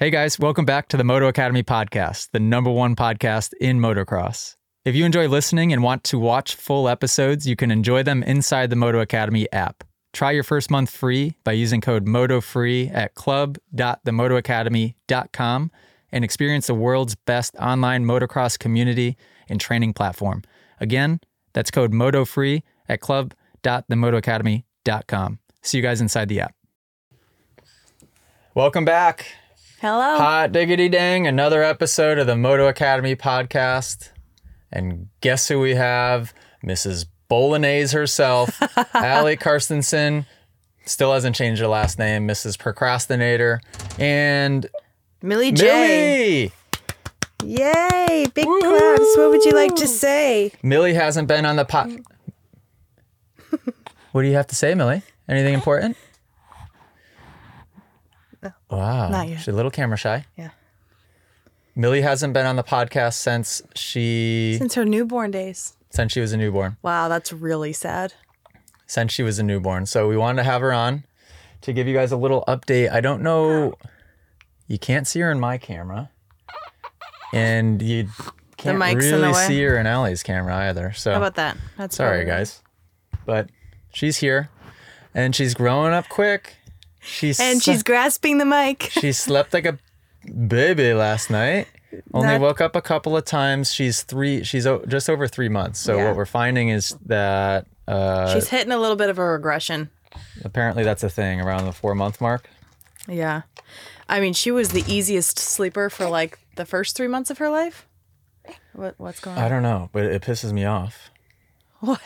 Hey guys, welcome back to the Moto Academy podcast, the number one podcast in motocross. If you enjoy listening and want to watch full episodes, you can enjoy them inside the Moto Academy app. Try your first month free by using code MOTOFREE at club.themotoacademy.com and experience the world's best online motocross community and training platform. Again, that's code MOTOFREE at club.themotoacademy.com. See you guys inside the app. Welcome back. Hello. Hot diggity dang, another episode of the Moto Academy podcast. And guess who we have? Mrs. Bolognese herself, Allie Karstensen. Still hasn't changed her last name, Mrs. Procrastinator. And Millie J. Millie! Yay! Big claps. What would you like to say? Millie hasn't been on the pot. Mm. what do you have to say, Millie? Anything important? Oh. Wow. not yet. She's a little camera shy. Yeah. Millie hasn't been on the podcast since she Since her newborn days. since she was a newborn. Wow, that's really sad. Since she was a newborn. So we wanted to have her on to give you guys a little update. I don't know you can't see her in my camera. And you can't mic's in the really see her in Allie's camera either. So How about that? That's Sorry, guys. But she's here and she's growing up quick. She's And she's grasping the mic. she slept like a baby last night. Only woke up a couple of times. She's three. She's o- just over three months. So Yeah. what we're finding is that uh, She's hitting a little bit of a regression. apparently that's a thing around the four month mark. Yeah. I mean, she was the easiest sleeper for like the first three months of her life. What What's going on? I don't know, but it pisses me off. What?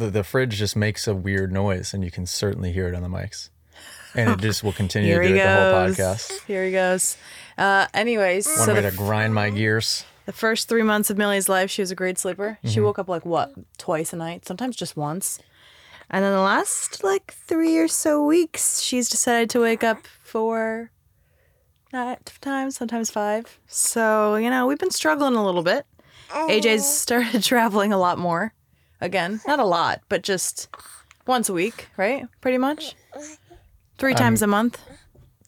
The the fridge just makes a weird noise, and you can certainly hear it on the mics. And it just will continue to do it the whole goes. podcast. Here he goes. Uh, anyways, One so way the, to grind my gears. the first three months of Millie's life, she was a great sleeper. Mm-hmm. She woke up like what, twice a night, sometimes just once. And then the last like three or so weeks, she's decided to wake up four night times, sometimes five. So, you know, we've been struggling a little bit. AJ's started traveling a lot more. Again, not a lot, but just once a week, right? Pretty much. Three times a month.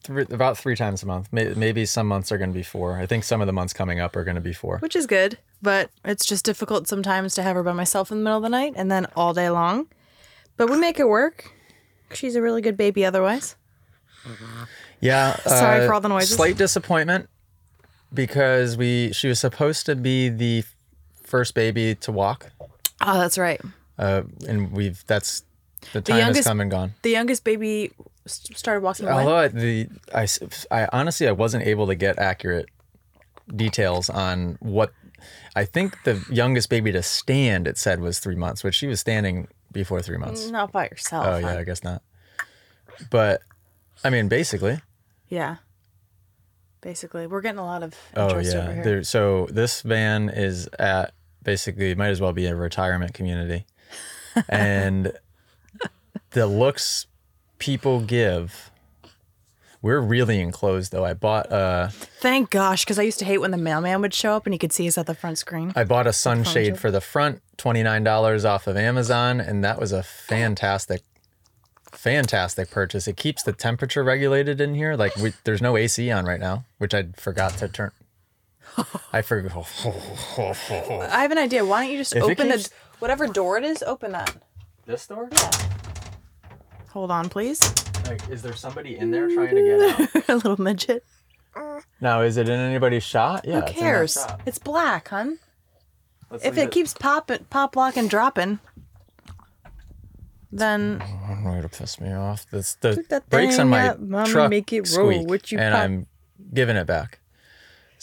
Three, about three times a month. May- Maybe some months are going to be four. I think some of the months coming up are going to be four. which is good, but it's just difficult sometimes to have her by myself in the middle of the night and then all day long. But we make it work. She's a really good baby otherwise. Yeah. Sorry uh, for all the noises. Slight disappointment because we she was supposed to be the first baby to walk, Oh, that's right. uh, and we've that's the time has youngest- come and gone. The youngest baby started walking. Although I- the I, I honestly I wasn't able to get accurate details on what I think the youngest baby to stand it said was three months, which she was standing before three months. Not by yourself. Oh yeah, huh? I guess not. But I mean, basically. Yeah. Basically, we're getting a lot of Oh interest over yeah. here. There, so this van is at basically it might as well be a retirement community, and the looks people give. We're really enclosed though. I bought a Thank gosh, because I used to hate when the mailman would show up and he could see us at the front screen. I bought a sunshade for the front, twenty nine dollars off of Amazon, and that was a fantastic, fantastic purchase. It keeps the temperature regulated in here. Like we, there's no AC on right now, which I forgot to turn. I forgot. I have an idea. Why don't you just If it open keeps- the whatever door it is? Open that. This door? Yeah. Hold on, please. Like, is there somebody in there trying to get out? a little midget. Now, is it in anybody's shot? Yeah. Who it's in that cares? shot. It's black, hun. Let's If leave it keeps popping, pop locking, dropping, then Oh, it'll piss me off. This the Took that brakes on thing my out, Mama, truck make it roll. squeak, What you and pop- I'm giving it back.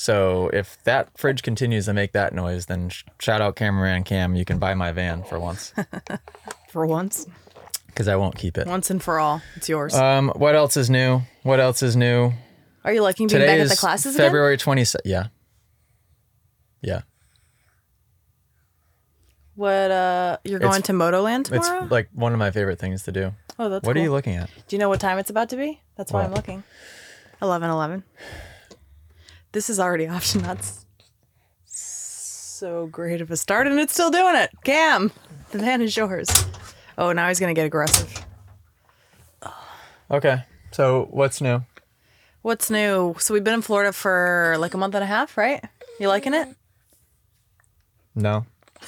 So if that fridge continues to make that noise, then sh- shout out cameraman Cam. You can buy my van for once for once, because I won't keep it. once and for all, it's yours. Um, what else is new? What else is new? Are you liking being Today back is at the classes February twenty. Yeah. Yeah. What? Uh, you're going It's- to Motoland It's tomorrow? like one of my favorite things to do. oh, that's what cool. are you looking at? Do you know what time it's about to be? That's why I'm What? looking. Eleven eleven. This is already to not so great of a start, and it's still doing it. Cam, the van is yours. Oh, now he's gonna get aggressive. Okay. So what's new? What's new? So we've been in Florida for like a month and a half, right? You liking it? No.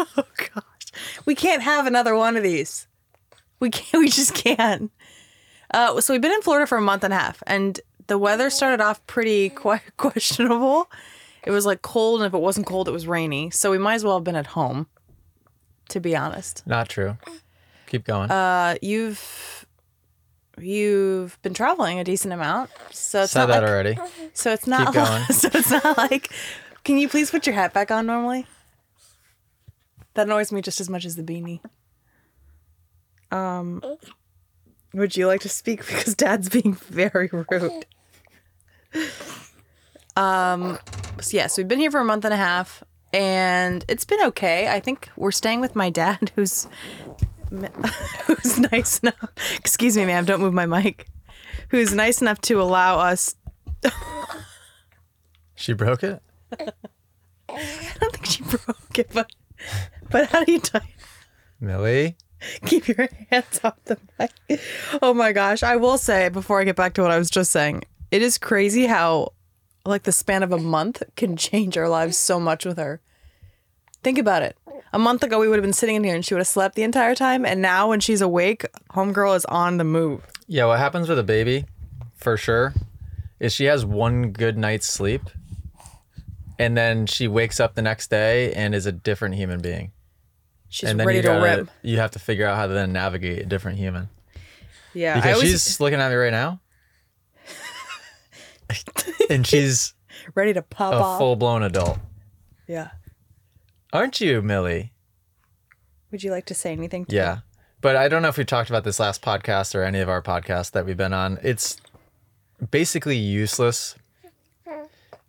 Oh gosh. We can't have another one of these. We can't we just can't. Uh, so we've been in Florida for a month and a half and the weather started off pretty que- questionable. It was like cold and if it wasn't cold it was rainy. So we might as well have been at home. To be honest. Not true. Keep going. Uh you've you've been traveling a decent amount. So it's Said not that like, already. So it's not Keep going. so it's not like can you please put your hat back on normally? That annoys me just as much as the beanie. Um would you like to speak because dad's being very rude. Um so yeah, so we've been here for a month and a half and it's been okay. I think we're staying with my dad who's who's nice enough. Excuse me, ma'am, don't move my mic. Who's nice enough to allow us She broke it? I don't think she broke it, but but how do you tie? Millie? Keep your hands off the mic. Oh my gosh! I will say before I get back to what I was just saying, it is crazy how, like, the span of a month can change our lives so much with her. Think about it. A month ago, we would have been sitting in here and she would have slept the entire time, and now when she's awake, homegirl is on the move. Yeah, what happens with a baby, for sure, is she has one good night's sleep and then she wakes up the next day and is a different human being. She's and then ready you to gotta, rip. You have to figure out how to then navigate a different human. Yeah, I Because always she's looking at me right now. and she's ready to pop a off. full blown adult. yeah. Aren't you, Millie? Would you like to say anything? To Yeah. But I don't know if we talked about this last podcast or any of our podcasts that we've been on. It's basically useless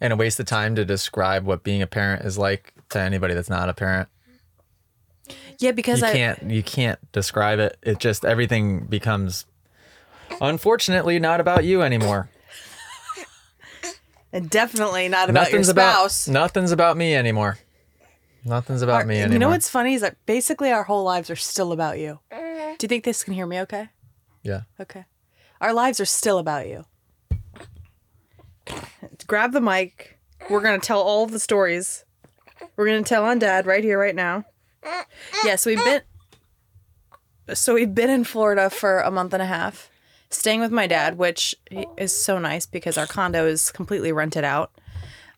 and a waste of time to describe what being a parent is like to anybody that's not a parent. Yeah, because You I can't you can't describe it. It just everything becomes unfortunately not about you anymore. And definitely not about nothing's your spouse. about nothing's about me anymore. Nothing's about me anymore. You know what's funny is that basically our whole lives are still about you. Do you think this can hear me okay? Yeah. Okay. Our lives are still about you. Grab the mic. We're going to tell all of the stories. We're going to tell on dad right here, right now. Yeah, so we've been. So we've been in Florida for a month and a half, staying with my dad, which is so nice because our condo is completely rented out.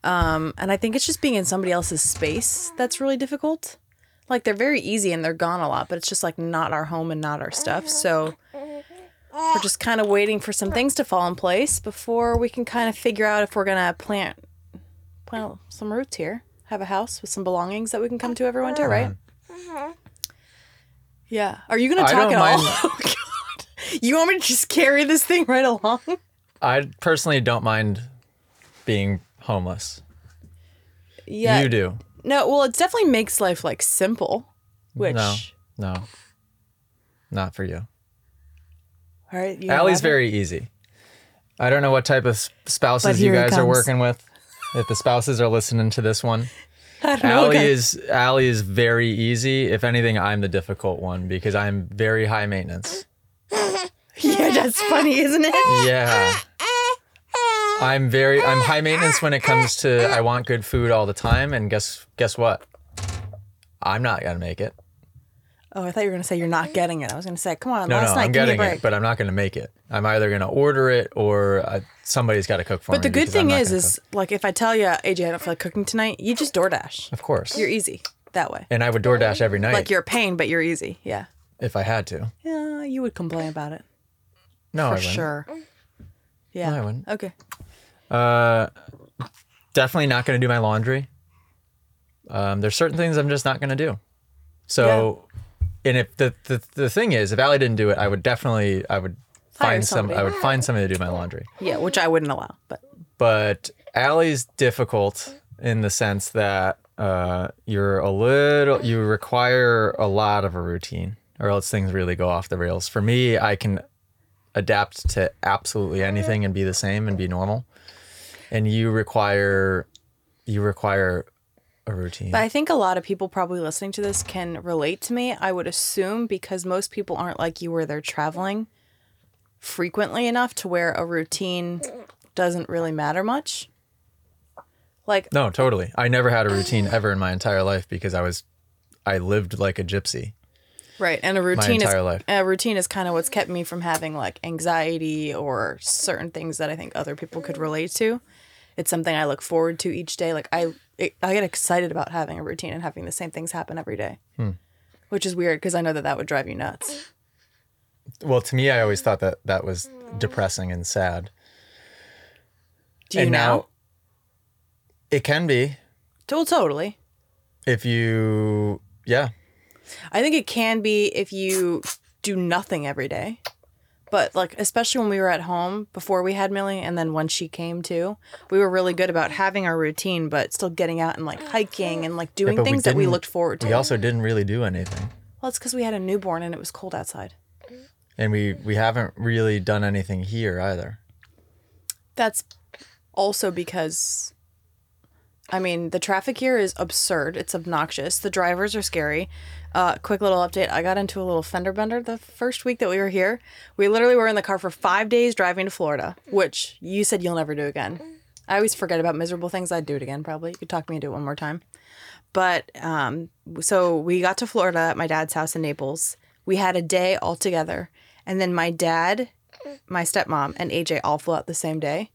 Um, and I think it's just being in somebody else's space that's really difficult. Like they're very easy and they're gone a lot, but it's just like not our home and not our stuff. So we're just kind of waiting for some things to fall in place before we can kind of figure out if we're gonna plant plant some roots here, have a house with some belongings that we can come to every winter, right? Yeah. Are you gonna talk at all? mind- God. You want me to just carry this thing right along? I personally don't mind being homeless. Yeah. You do. No, well, it definitely makes life like simple. Which, No. No. Not for you. all right, you Allie's very easy. I don't know what type of spouses you guys are working with. If the spouses are listening to this one, I don't know, Allie is Allie is very easy. If anything, I'm the difficult one because I'm very high maintenance. Yeah, that's funny, isn't it? Yeah. I'm very I'm high maintenance when it comes to I want good food all the time and guess guess what? I'm not gonna make it. Oh, I thought you were gonna say you're not getting it. I was gonna say, come on, No, last no, night, I'm give me a getting it, but I'm not gonna make it. I'm either gonna order it or uh, somebody's got to cook for me. But the good thing is, is like if I tell you, AJ, I don't feel like cooking tonight, you just DoorDash. of course. You're easy that way. and I would DoorDash every night Like you're a pain, but you're easy. Yeah. If I had to. Yeah, you would complain about it No, I for wouldn't. sure. Yeah. No, I wouldn't. Okay. Uh, definitely not going to do my laundry. Um, there's certain things I'm just not going to do. So, and if the, the the thing is, if Allie didn't do it, I would definitely I would Hire find some somebody. I would find somebody to do my laundry. Yeah, which I wouldn't allow, but But Allie's difficult in the sense that uh, you're a little you require a lot of a routine, or else things really go off the rails. For me, I can adapt to absolutely anything and be the same and be normal. And you require you require a routine. But I think a lot of people probably listening to this can relate to me. I would assume because most people aren't like you where they're traveling frequently enough to where a routine doesn't really matter much. Like No, totally. I never had a routine ever in my entire life because I was, I lived like a gypsy. Right, and a routine is life. a routine is kind of what's kept me from having like anxiety or certain things that I think other people could relate to. It's something I look forward to each day. Like I, it, I get excited about having a routine and having the same things happen every day, Hmm. which is weird because I know that that would drive you nuts. Well, to me, I always thought that that was depressing and sad. Do you and now? now it can be Well, totally. if you, yeah. I think it can be if you do nothing every day. But like especially when we were at home before we had Millie and then when she came too, we were really good about having our routine but still getting out and like hiking and like doing but we things that we didn't- looked forward to. We also didn't really do anything. well, it's cuz we had a newborn and it was cold outside. And we, we haven't really done anything here either. That's also because I mean, the traffic here is absurd. It's obnoxious. The drivers are scary. Uh, quick little update. I got into a little fender bender the first week that we were here. We literally were in the car for five days driving to Florida, which you said you'll never do again. I always forget about miserable things. I'd do it again probably. You could talk me into it one more time. But um, so we got to Florida at my dad's house in Naples. We had a day all together. And then my dad, my stepmom, and AJ all flew out the same day.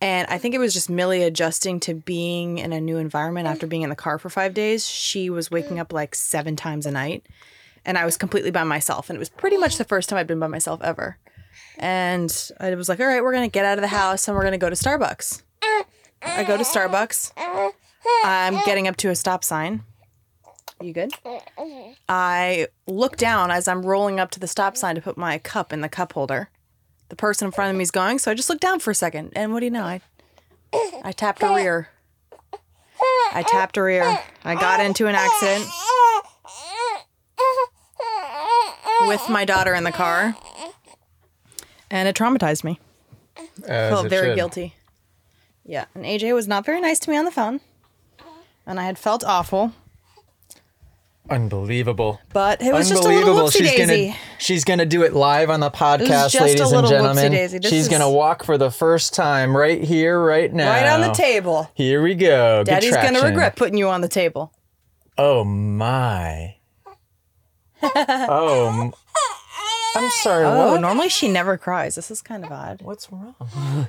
And I think it was just Millie adjusting to being in a new environment after being in the car for five days. She was waking up like seven times a night. And I was completely by myself. And it was pretty much the first time I'd been by myself ever. And I was like, all right, we're going to get out of the house and we're going to go to Starbucks. I go to Starbucks. I'm getting up to a stop sign. You good? I look down as I'm rolling up to the stop sign to put my cup in the cup holder the person in front of me is going, so I just looked down for a second. And what do you know? I I tapped her ear. I tapped her ear. I got into an accident with my daughter in the car. And it traumatized me. As felt very should. guilty. Yeah, and AJ was not very nice to me on the phone. And I had felt awful, Unbelievable. but it was just a little Unbelievable. She's daisy. gonna she's gonna do it live on the podcast, ladies and gentlemen. She's is- gonna walk for the first time right here, right now. Right on the table. Here we go. Daddy's gonna regret putting you on the table. Oh my. oh. I'm sorry. Oh, what? normally she never cries. This is kind of odd. What's wrong?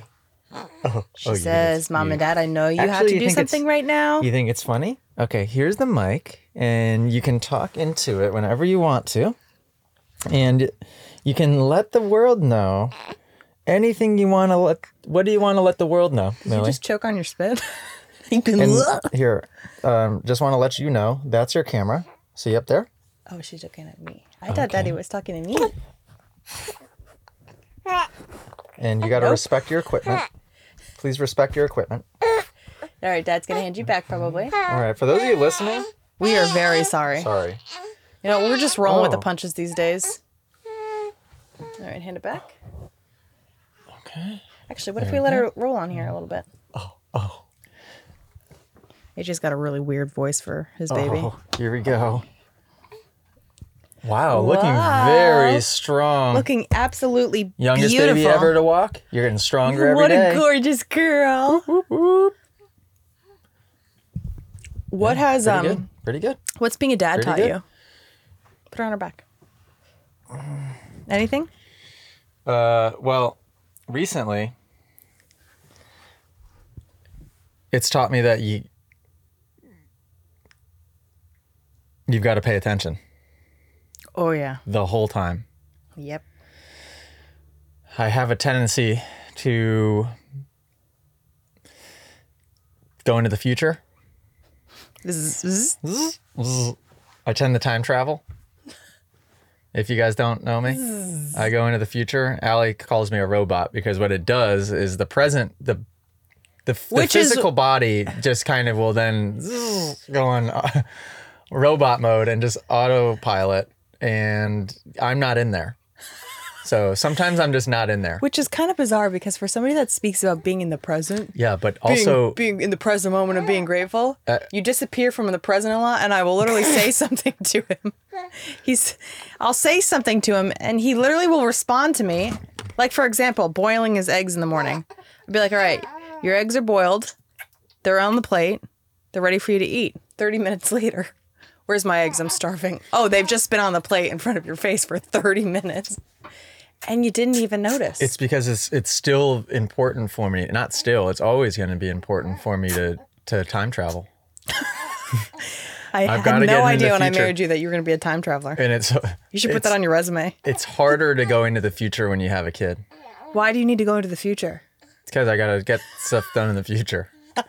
She Oh, says, think "Mom it's- and Dad, I know you have to you do something right now." You think it's funny? Okay, here's the mic, and you can talk into it whenever you want to. And you can let the world know anything you want to let. What do you want to let the world know, you just choke on your spit. You can- And here, um, just want to let you know that's your camera. See up there? oh, she's looking at me. I thought Daddy was talking to me. And you got to respect your equipment. Please respect your equipment. All right, Dad's gonna hand you back probably. All right, for those of you listening, We are very sorry. sorry. You know, we're just rolling with the Oh. punches these days. All right, hand it back. Okay. Actually, what if we let her roll on here a little bit? Oh, oh, AJ's got a really weird voice for his baby. oh. Here we go. Wow, looking very strong. Looking absolutely Youngest beautiful. baby ever to walk. You're getting stronger every what day. a gorgeous girl. What has Pretty um good. Pretty good. what's being a dad Pretty taught good. you? Put her on her back. Anything? Uh, well, recently, it's taught me that you you've got to pay attention Oh yeah. the whole time. Yep. I have a tendency to go into the future. Zzz. I tend to time travel. If you guys don't know me, I go into the future. Allie calls me a robot because what it does is the present, the the, the Which is- physical body just kind of will then go on uh, robot mode and just autopilot, and I'm not in there. So sometimes I'm just not in there. Which is kind of bizarre because for somebody that speaks about being in the present, Yeah, but being, also being in the present moment of being grateful, Uh, you disappear from the present a lot, and I will literally say something to him. He's, I'll say something to him, and he literally will respond to me, Like for example, boiling his eggs in the morning. I'd be like, all right, your eggs are boiled. They're on the plate. They're ready for you to eat. 30 minutes later. Where's my eggs? I'm starving. Oh, they've just been on the plate in front of your face for 30 minutes. And you didn't even notice. It's because it's it's still important for me. Not still, it's always going to be important for me to to time travel. I I've had no idea when I married you that you were going to be a time traveler. And it's You should put that on your resume. it's harder to go into the future when you have a kid. Why do you need to go into the future? It's because I got to get stuff done in the future.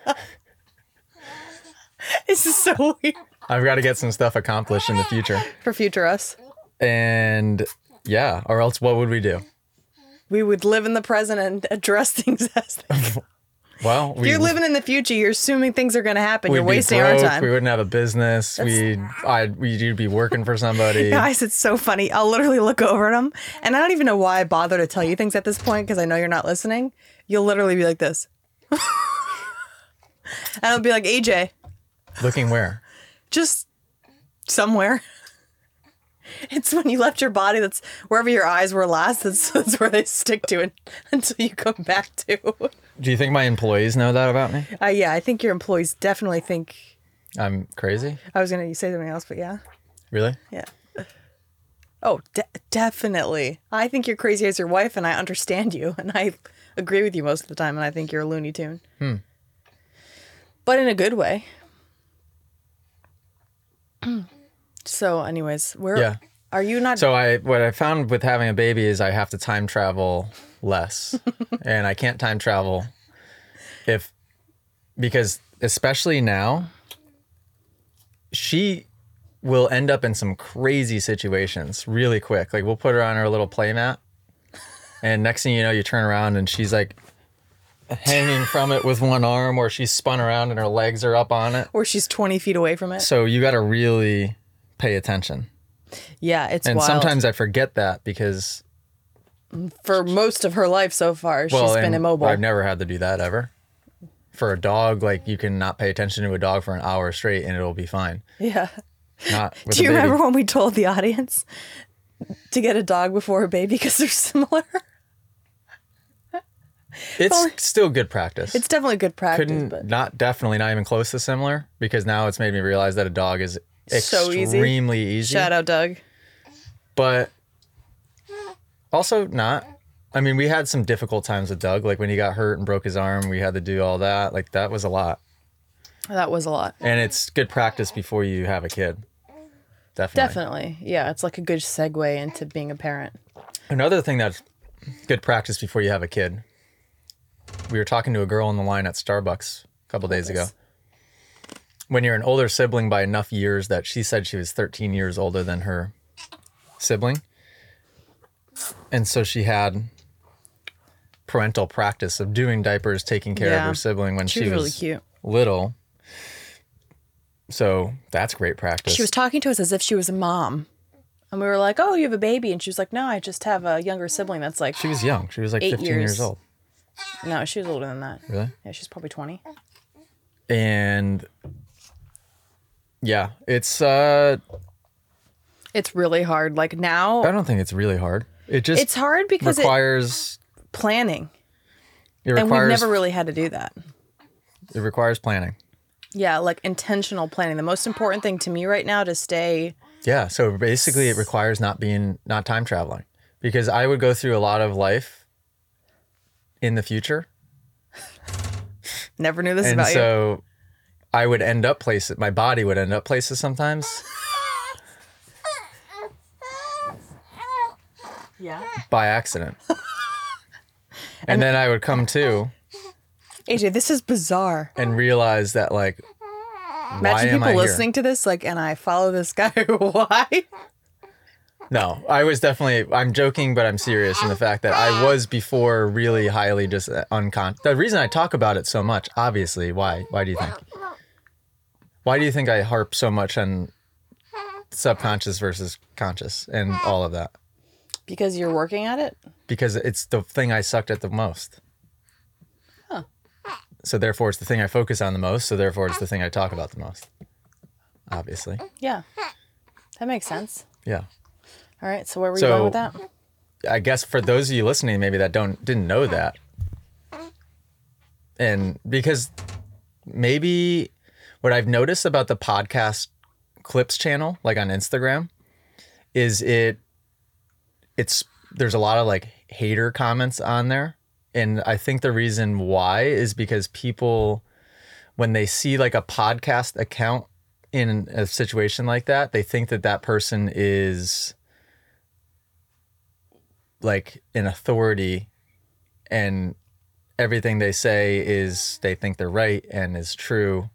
This is so weird. I've got to get some stuff accomplished in the future. For future us. And yeah, or else what would we do? We would live in the present and address things as they Well, If we, you're living in the future, you're assuming things are going to happen. You're wasting broke, our time. We wouldn't have a business. We'd, we'd, you'd be working for somebody. Guys, it's so funny. I'll literally look over at them, and I don't even know why I bother to tell you things at this point because I know you're not listening. You'll literally be like this. and I'll be like, AJ, Looking where? Just somewhere. It's when you left your body that's wherever your eyes were last, that's, that's where they stick to it until you come back to. Do you think my employees know that about me? Uh, yeah, I think your employees definitely think. I'm crazy? I was going to say something else, but yeah. Really? Yeah. Oh, de- definitely. I think you're crazy as your wife, and I understand you, and I agree with you most of the time, and I think you're a Looney Tune. Hmm. But in a good way. So, anyways, where Yeah. are you not? So I what I found with having a baby is I have to time travel less. and I can't time travel if because especially now she will end up in some crazy situations really quick. Like we'll put her on her little playmat and next thing you know you turn around and she's like hanging from it with one arm or she's spun around and her legs are up on it. or she's 20 feet away from it. So you got to really pay attention. yeah, it's And wild. sometimes I forget that because For most of her life so far, well, she's been immobile. I've never had to do that ever. For a dog, like you can not pay attention to a dog for an hour straight and it'll be fine. yeah. Not Do you remember when we told the audience to get a dog before a baby because they're similar? It's still good practice. It's definitely good practice, Couldn't but not definitely not even close to similar because now it's made me realize that a dog is So easy. extremely easy. shout out Doug. But also not. I mean, we had some difficult times with Doug. Like when he got hurt and broke his arm, we had to do all that. Like that was a lot. That was a lot. And it's good practice before you have a kid. Definitely. Definitely. Yeah, it's like a good segue into being a parent. Another thing that's good practice before you have a kid. We were talking to a girl on the line at Starbucks a couple oh, days ago. When you're an older sibling by enough years that she said she was 13 years older than her sibling. And so she had parental practice of doing diapers, taking care of her sibling when She she, was really cute. little. So that's great practice. She was talking to us as if she was a mom. And we were like, "Oh, you have a baby?" And she was like, "No, I just have a younger sibling that's like she was young. She was like Eight 15 years years. old. No, she was older than that. Really? Yeah, she's probably 20. and yeah it's uh It's really hard. Like now i don't think it's really hard it just it's hard because it requires planning. it And we've never really had to do that. it requires planning Yeah, like intentional planning. The most important thing to me right now to stay yeah so basically it requires not being not time traveling because i would go through a lot of life in the future never knew this and about you. so i would end up places my body would end up places sometimes Yeah. by accident and then i would come to AJ, this is bizarre. and realize that like why Imagine am people I here? listening to this, like, and I follow this guy. Why? No, I was definitely. I'm joking, but I'm serious in the fact that I was before really highly just uh, unconscious. The reason I talk about it so much, obviously, why? Why do you think? Why do you think I harp so much on subconscious versus conscious and all of that? Because you're working at it? Because it's the thing I sucked at the most. So therefore, it's the thing I focus on the most. So therefore, it's the thing I talk about the most. Obviously, Yeah. That makes sense. yeah. All right. So where were you So- going with that? I guess for those of you listening, maybe that don't didn't know that, and because maybe what I've noticed about the podcast clips channel, like on Instagram, is it it's there's a lot of like hater comments on there. And I think the reason why is because people when they see like a podcast account in a situation like that, they think that that person is like an authority and everything they say is they think they're right and is true.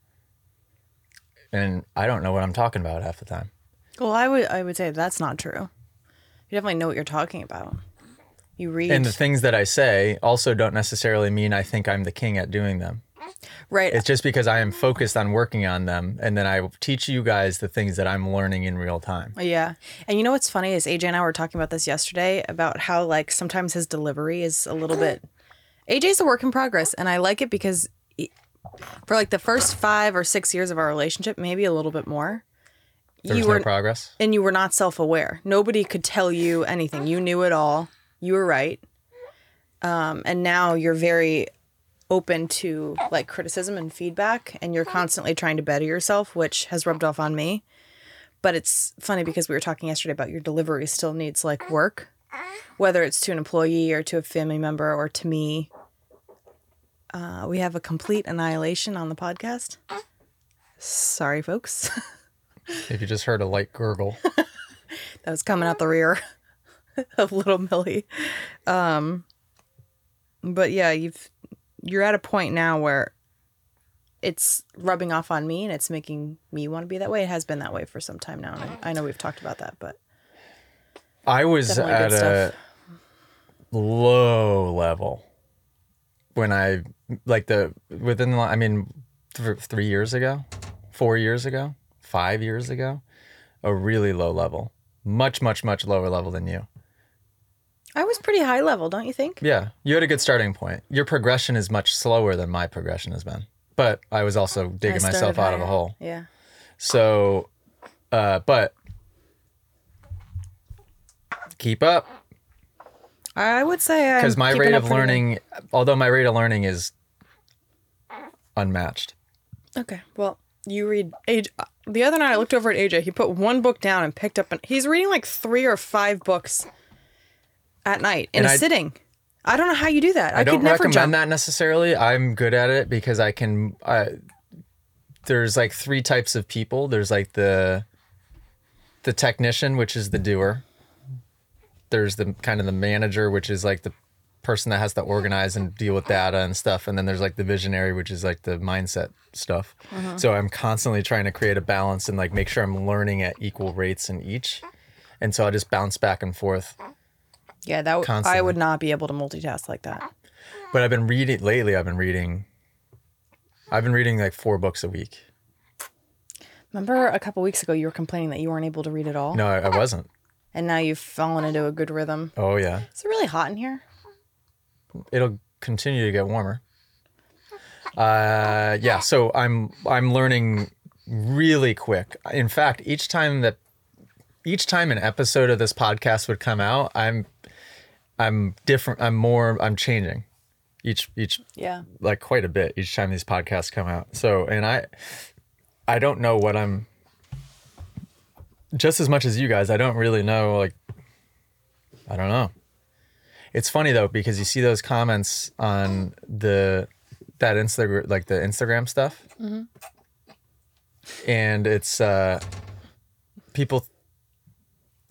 And I don't know what I'm talking about half the time. Well, I would I would say that's not true. You definitely know what you're talking about. You read And the things that I say also don't necessarily mean I think I'm the king at doing them. Right. It's just because I am focused on working on them and then I teach you guys the things that I'm learning in real time. Yeah. And you know what's funny is AJ and I were talking about this yesterday about how like sometimes his delivery is a little bit AJ's a work in progress and I like it because for like the first 5 or 6 years of our relationship, maybe a little bit more, There's you no were progress. and you were not self-aware. Nobody could tell you anything. You knew it all. You were right. Um, and now you're very open to like criticism and feedback and you're constantly trying to better yourself, which has rubbed off on me. But it's funny because we were talking yesterday about your delivery still needs like work, whether it's to an employee or to a family member or to me. Uh, we have a complete annihilation on the podcast. Sorry, folks. If you just heard a light gurgle. that was coming out the rear of little Millie. Um, but yeah, you've you're at a point now where it's rubbing off on me and it's making me want to be that way. It has been that way for some time now. And I, know we've talked about that, but I was at a low level when I like the within the I mean th- three years ago, four years ago, five years ago, a really low level, much much much lower level than you. I was pretty high level, don't you think? Yeah, you had a good starting point. Your progression is much slower than my progression has been, but I was also digging myself out of a hole. Yeah. So, uh, but keep up. I would say because my rate of learning although my rate of learning is unmatched Okay. Well, you read age. The other night, I looked over at AJ. He put one book down and picked up. An, he's reading like three or five books at night in And a I- sitting. I don't know how you do that. I, i, don't could never recommend jump. that necessarily i'm good at it because i can uh, there's like three types of people there's like the the technician which is the doer there's the kind of the manager which is like the person that has to organize and deal with data and stuff and then there's like the visionary which is like the mindset stuff Uh-huh. so i'm constantly trying to create a balance and like make sure i'm learning at equal rates in each and so i just bounce back and forth Yeah, that w- I would not be able to multitask like that. But I've been reading lately. I've been reading. I've been reading like four books a week. Remember a couple weeks ago you were complaining that you weren't able to read at all, No, I, I wasn't. and now you've fallen into a good rhythm. Oh yeah, Is it really hot in here? it'll continue to get warmer. Uh, yeah. So I'm I'm learning really quick. In fact, each time that each time an episode of this podcast would come out, I'm I'm different. I'm more. I'm changing. Each each Yeah. like quite a bit each time these podcasts come out. So, and I, I don't know what I'm. Just as much as you guys, I don't really know. Like, I don't know. It's funny though because you see those comments on the that Instagram, like the Instagram stuff, and it's uh, people.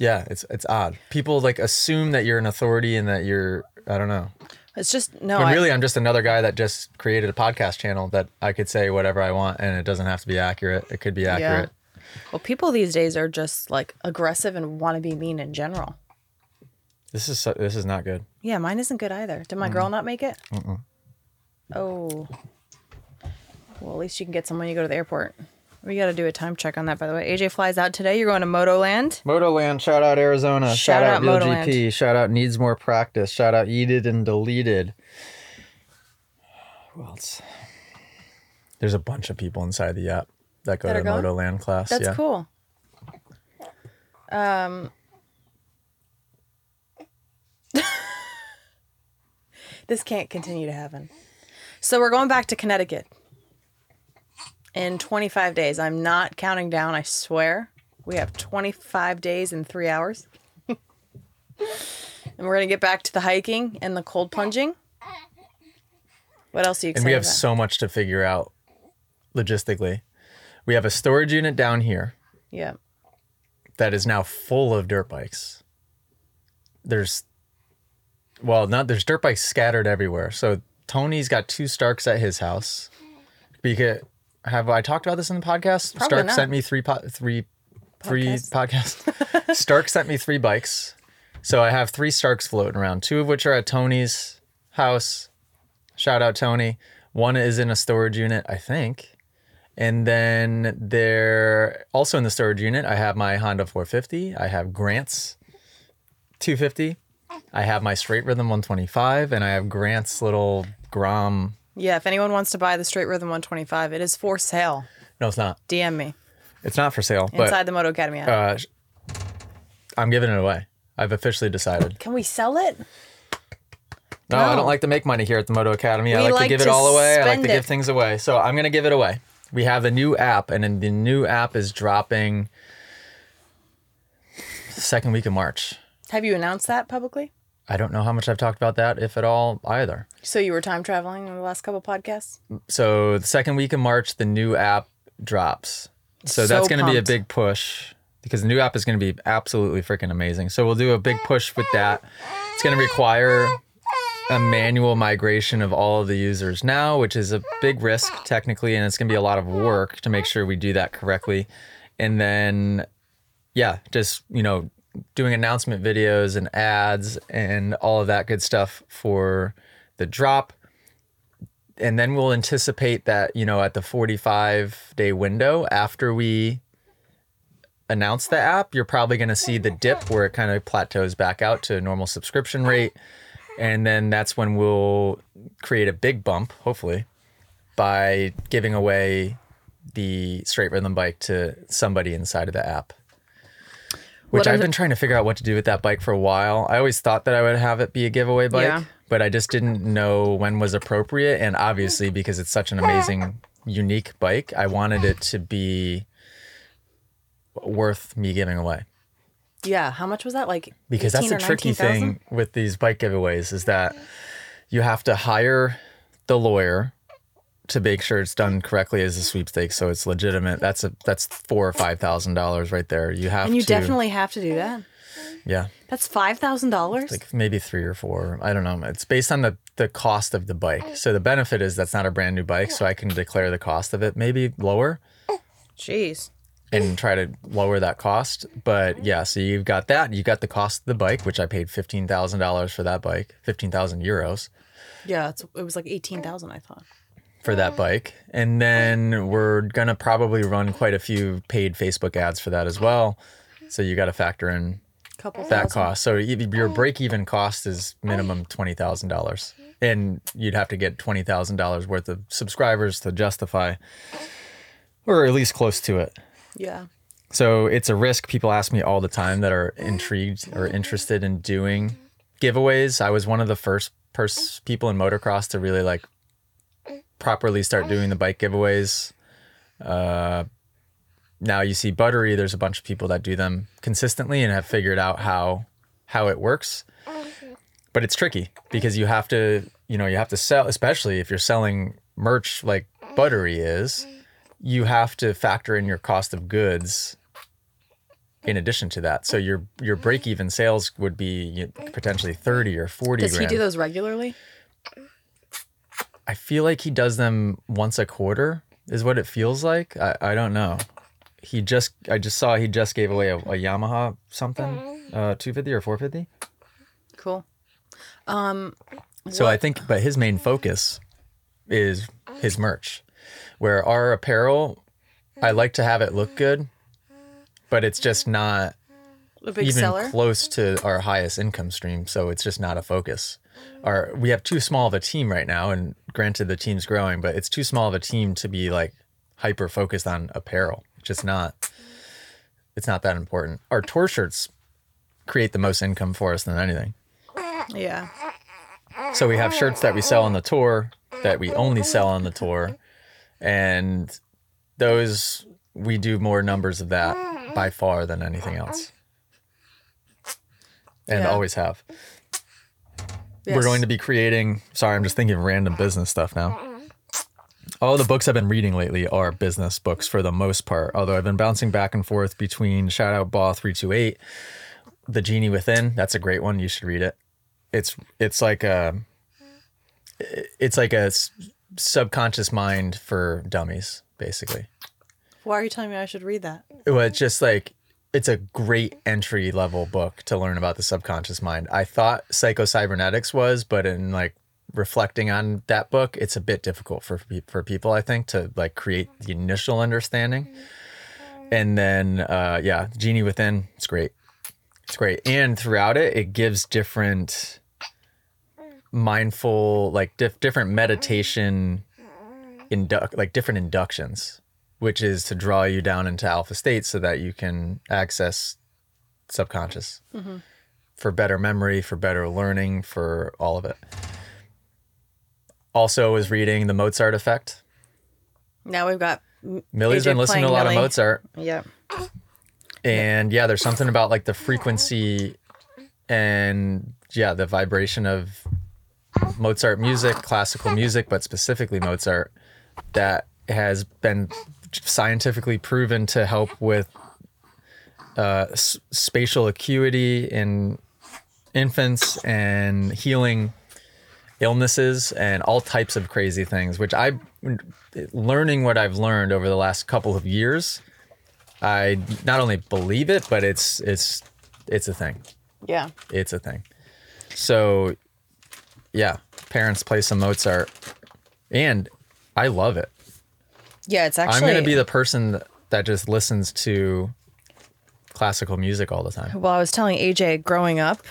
Yeah, it's it's odd. People like assume that you're an authority and that you're I don't know. It's just no. When really, I'm just another guy that just created a podcast channel that I could say whatever I want, and it doesn't have to be accurate. It could be accurate. Yeah. well, people these days are just like aggressive and want to be mean in general. This is so, this is not good. Yeah, mine isn't good either. Did my girl not make it? Oh. Well, at least you can get someone you go to the airport. We got to do a time check on that, by the way. AJ flies out today. You're going to Motoland. Motoland, shout out Arizona, shout, Shout out, out Real Motoland. GP, shout out Needs More Practice, shout out Eated and Deleted. Who else? There's a bunch of people inside the app that go That to? Motoland class. That's yeah. cool. Um, This can't continue to happen. So we're going back to Connecticut in 25 days. I'm not counting down, I swear. We have 25 days and three hours. and we're going to get back to the hiking and the cold plunging. What else are you excited And we have about? so much to figure out logistically. We have a storage unit down here yeah. that is now full of dirt bikes. There's, well, not there's dirt bikes scattered everywhere. So Tony's got two Starks at his house. Because have I talked about this in the podcast? Probably Stark not. sent me three po- three three Podcasts. Stark sent me three bikes. So I have three Starks floating around, two of which are at Tony's house. Shout out Tony. One is in a storage unit, I think. And then there also in the storage unit, I have my Honda 450. I have Grant's 250. I have my Straight Rhythm 125, and I have Grant's little Grom. Yeah, if anyone wants to buy the Straight Rhythm 125, it is for sale. No, it's not. DM me It's not for sale, but inside the Moto Academy app. uh, I'm giving it away. I've officially decided. Can we sell it? No, I don't like to make money here at the Moto Academy. I We like, to like give it all away. I like to give things away. So I'm going to give it away. We have a new app, and the new app is dropping second week of March. Have you announced that publicly? I don't know how much I've talked about that, if at all, either. So you were time traveling in the last couple podcasts? So the second week of March, the new app drops. So, So that's going to be a big push because the new app is going to be absolutely freaking amazing. So we'll do a big push with that. It's going to require a manual migration of all of the users now, which is a big risk technically, and it's going to be a lot of work to make sure we do that correctly. And then, yeah, just you know, doing announcement videos and ads and all of that good stuff for the drop. And then we'll anticipate that you know at the 45 day window after we announce the app you're probably going to see the dip where it kind of plateaus back out to normal subscription rate. And then that's when we'll create a big bump hopefully by giving away the straight rhythm bike to somebody inside of the app which I've the- been trying to figure out what to do with that bike for a while. I always thought that I would have it be a giveaway bike, Yeah. but I just didn't know when was appropriate. And obviously, because it's such an amazing, unique bike, I wanted it to be worth me giving away. Yeah. How much was that? Like Because that's 18 the tricky 19,000? thing with these bike giveaways is that you have to hire the lawyer to make sure it's done correctly as a sweepstakes, so it's legitimate. That's a that's four or five thousand dollars right there. You have And you to, definitely have to do that. yeah. That's five thousand dollars. like maybe three or four. I don't know. It's based on the the cost of the bike. So the benefit is that's not a brand new bike, so I can declare the cost of it maybe lower Jeez. and try to lower that cost. But yeah, so you've got that. You got the cost of the bike, which I paid fifteen thousand dollars for that bike, fifteen thousand euros Yeah, it's, it was like eighteen thousand. I thought. For that bike, and then we're gonna probably run quite a few paid Facebook ads for that as well. So you got to factor in Couple that thousand. cost. So your oh. break even cost is minimum twenty thousand dollars, and you'd have to get twenty thousand dollars worth of subscribers to justify, or at least close to it. Yeah. So it's a risk. People ask me all the time that are intrigued or interested in doing giveaways. I was one of the first pers- people in motocross to really like properly start doing the bike giveaways. Uh, now you see Buttery. There's a bunch of people that do them consistently and have figured out how how it works. But it's tricky because you have to, you know, you have to sell, especially if you're selling merch like Buttery is you have to factor in your cost of goods in addition to that. So your your break even sales would be potentially 30 or 40 Does he do those regularly? I feel like he does them once a quarter is what it feels like. I, I don't know. He just I just saw he just gave away a, a Yamaha something uh 250 or 450. Cool. Um. So I think but his main focus is his merch. Where our apparel I like to have it look good, but it's just not A big even seller. close to our highest income stream. So it's just not a focus. Our we have too small of a team right now, and granted the team's growing, but it's too small of a team to be like hyper focused on apparel. It's just not. It's not that important. Our tour shirts create the most income for us than anything. yeah. So we have shirts that we sell on the tour that we only sell on the tour. And those we do more numbers of that by far than anything else. And Yeah. always have. We're going to be creating. Sorry, I'm just thinking of random business stuff now. All the books I've been reading lately are business books for the most part. Although I've been bouncing back and forth between Shout Out Ball 328, The Genie Within. That's a great one. You should read it. It's it's like a it's like a subconscious mind for dummies, basically. Why are you telling me I should read that? Well, it's just like it's a great entry level book to learn about the subconscious mind. I thought psychocybernetics was, but in like reflecting on that book, it's a bit difficult for for people. I think to like create the initial understanding, and then uh, yeah, Genie Within, it's great. It's great, and throughout it, it gives different mindful, like diff- different meditation, induct like different inductions which is to draw you down into alpha state so that you can access subconscious mm-hmm. for better memory, for better learning, for all of it. Also, was reading the Mozart Effect. Now we've got. Millie's AJ been listening to a lot of Mozart, Yep. and yeah, there's something about like the frequency and yeah, the vibration of Mozart music, classical music, but specifically Mozart, that has been scientifically proven to help with uh, s- spatial acuity in infants and healing illnesses and all types of crazy things. Which I, learning what I've learned over the last couple of years, I not only believe it, but it's it's it's a thing. Yeah. It's a thing. So, yeah, parents play some Mozart, and I love it. Yeah, it's actually. I'm gonna be the person that- that just listens to classical music all the time. Well, I was telling AJ growing up,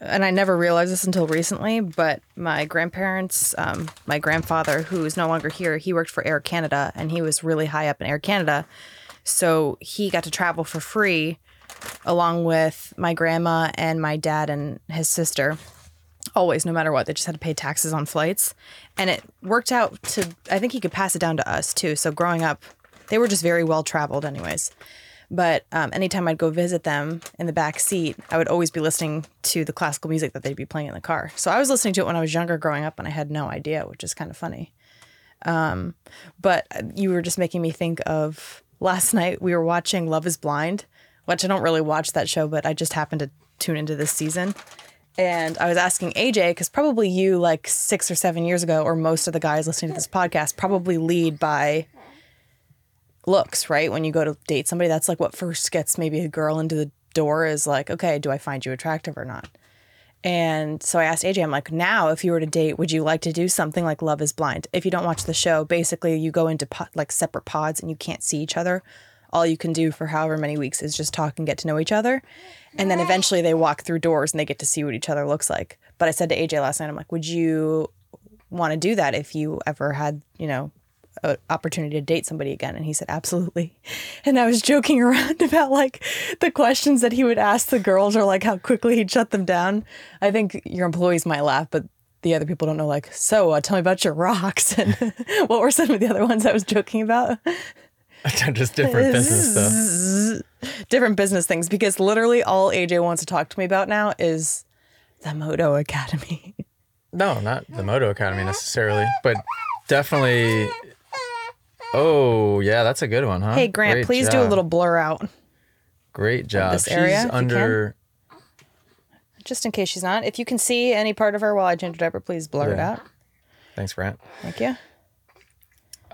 and I never realized this until recently, but my grandparents, um, my grandfather, who is no longer here, he worked for Air Canada and he was really high up in Air Canada. So he got to travel for free along with my grandma and my dad and his sister. Always, no matter what, they just had to pay taxes on flights. And it worked out to, I think he could pass it down to us too. So growing up, they were just very well traveled, anyways. But um, anytime I'd go visit them in the back seat, I would always be listening to the classical music that they'd be playing in the car. So I was listening to it when I was younger growing up and I had no idea, which is kind of funny. Um, but you were just making me think of last night we were watching Love is Blind, which I don't really watch that show, but I just happened to tune into this season. And I was asking AJ, because probably you, like six or seven years ago, or most of the guys listening to this podcast, probably lead by looks, right? When you go to date somebody, that's like what first gets maybe a girl into the door is like, okay, do I find you attractive or not? And so I asked AJ, I'm like, now if you were to date, would you like to do something like Love is Blind? If you don't watch the show, basically you go into po- like separate pods and you can't see each other. All you can do for however many weeks is just talk and get to know each other. And then eventually they walk through doors and they get to see what each other looks like. But I said to AJ last night, I'm like, would you want to do that if you ever had, you know, an opportunity to date somebody again? And he said, absolutely. And I was joking around about like the questions that he would ask the girls or like how quickly he'd shut them down. I think your employees might laugh, but the other people don't know, like, so uh, tell me about your rocks. And what were some of the other ones I was joking about? just different business stuff. Different business things, because literally all AJ wants to talk to me about now is the Moto Academy. No, not the Moto Academy necessarily, but definitely. Oh yeah, that's a good one, huh? Hey, Grant, Great please do a little blur out. Great job. this area, She's under. just in case she's not. If you can see any part of her while I change her diaper, please blur it out. Thanks, Grant. Thank you.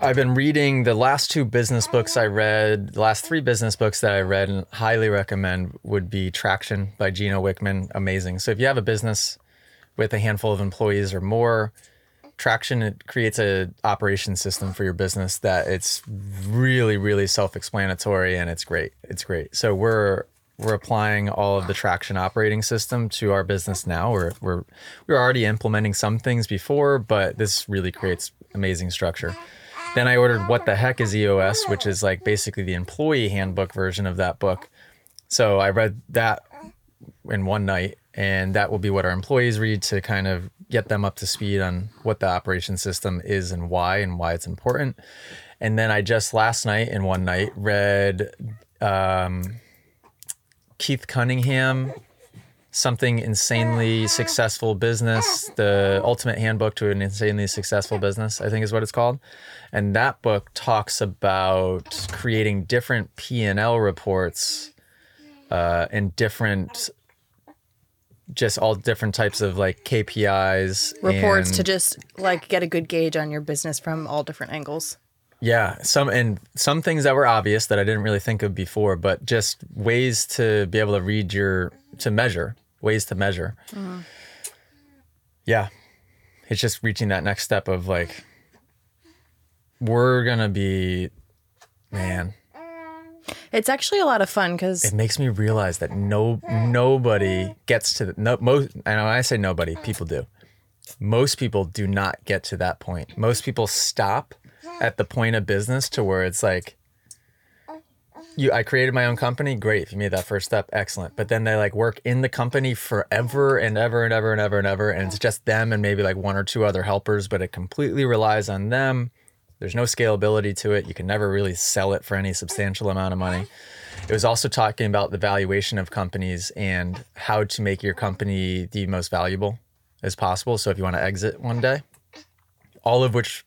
I've been reading the last two business books I read, the last three business books that I read and highly recommend would be Traction by Gino Wickman. Amazing. So if you have a business with a handful of employees or more, Traction it creates a operation system for your business that it's really, really self-explanatory and it's great. It's great. So we're we're applying all of the Traction operating system to our business now. We're we're we were already implementing some things before, but this really creates amazing structure. Then I ordered What the Heck is EOS, which is like basically the employee handbook version of that book. So I read that in one night, and that will be what our employees read to kind of get them up to speed on what the operation system is and why and why it's important. And then I just last night in one night read um, Keith Cunningham, something insanely successful business, the ultimate handbook to an insanely successful business, I think is what it's called. And that book talks about creating different P and L reports uh, and different, just all different types of like KPIs Reports and- to just like get a good gauge on your business from all different angles. Yeah, some and some things that were obvious that I didn't really think of before, but just ways to be able to read your to measure, ways to measure. Yeah. It's just reaching that next step of like we're going to be man, It's actually a lot of fun because it makes me realize that no nobody gets to the no most and when I say nobody, people do. Most people do not get to that point. Most people stop at the point of business to where it's like you I created my own company, great. If you made that first step, excellent. But then they like work in the company forever and ever and ever and ever and ever and it's just them and maybe like one or two other helpers, but it completely relies on them. There's no scalability to it. You can never really sell it for any substantial amount of money. It was also talking about the valuation of companies and how to make your company the most valuable as possible. So if you want to exit one day, all of which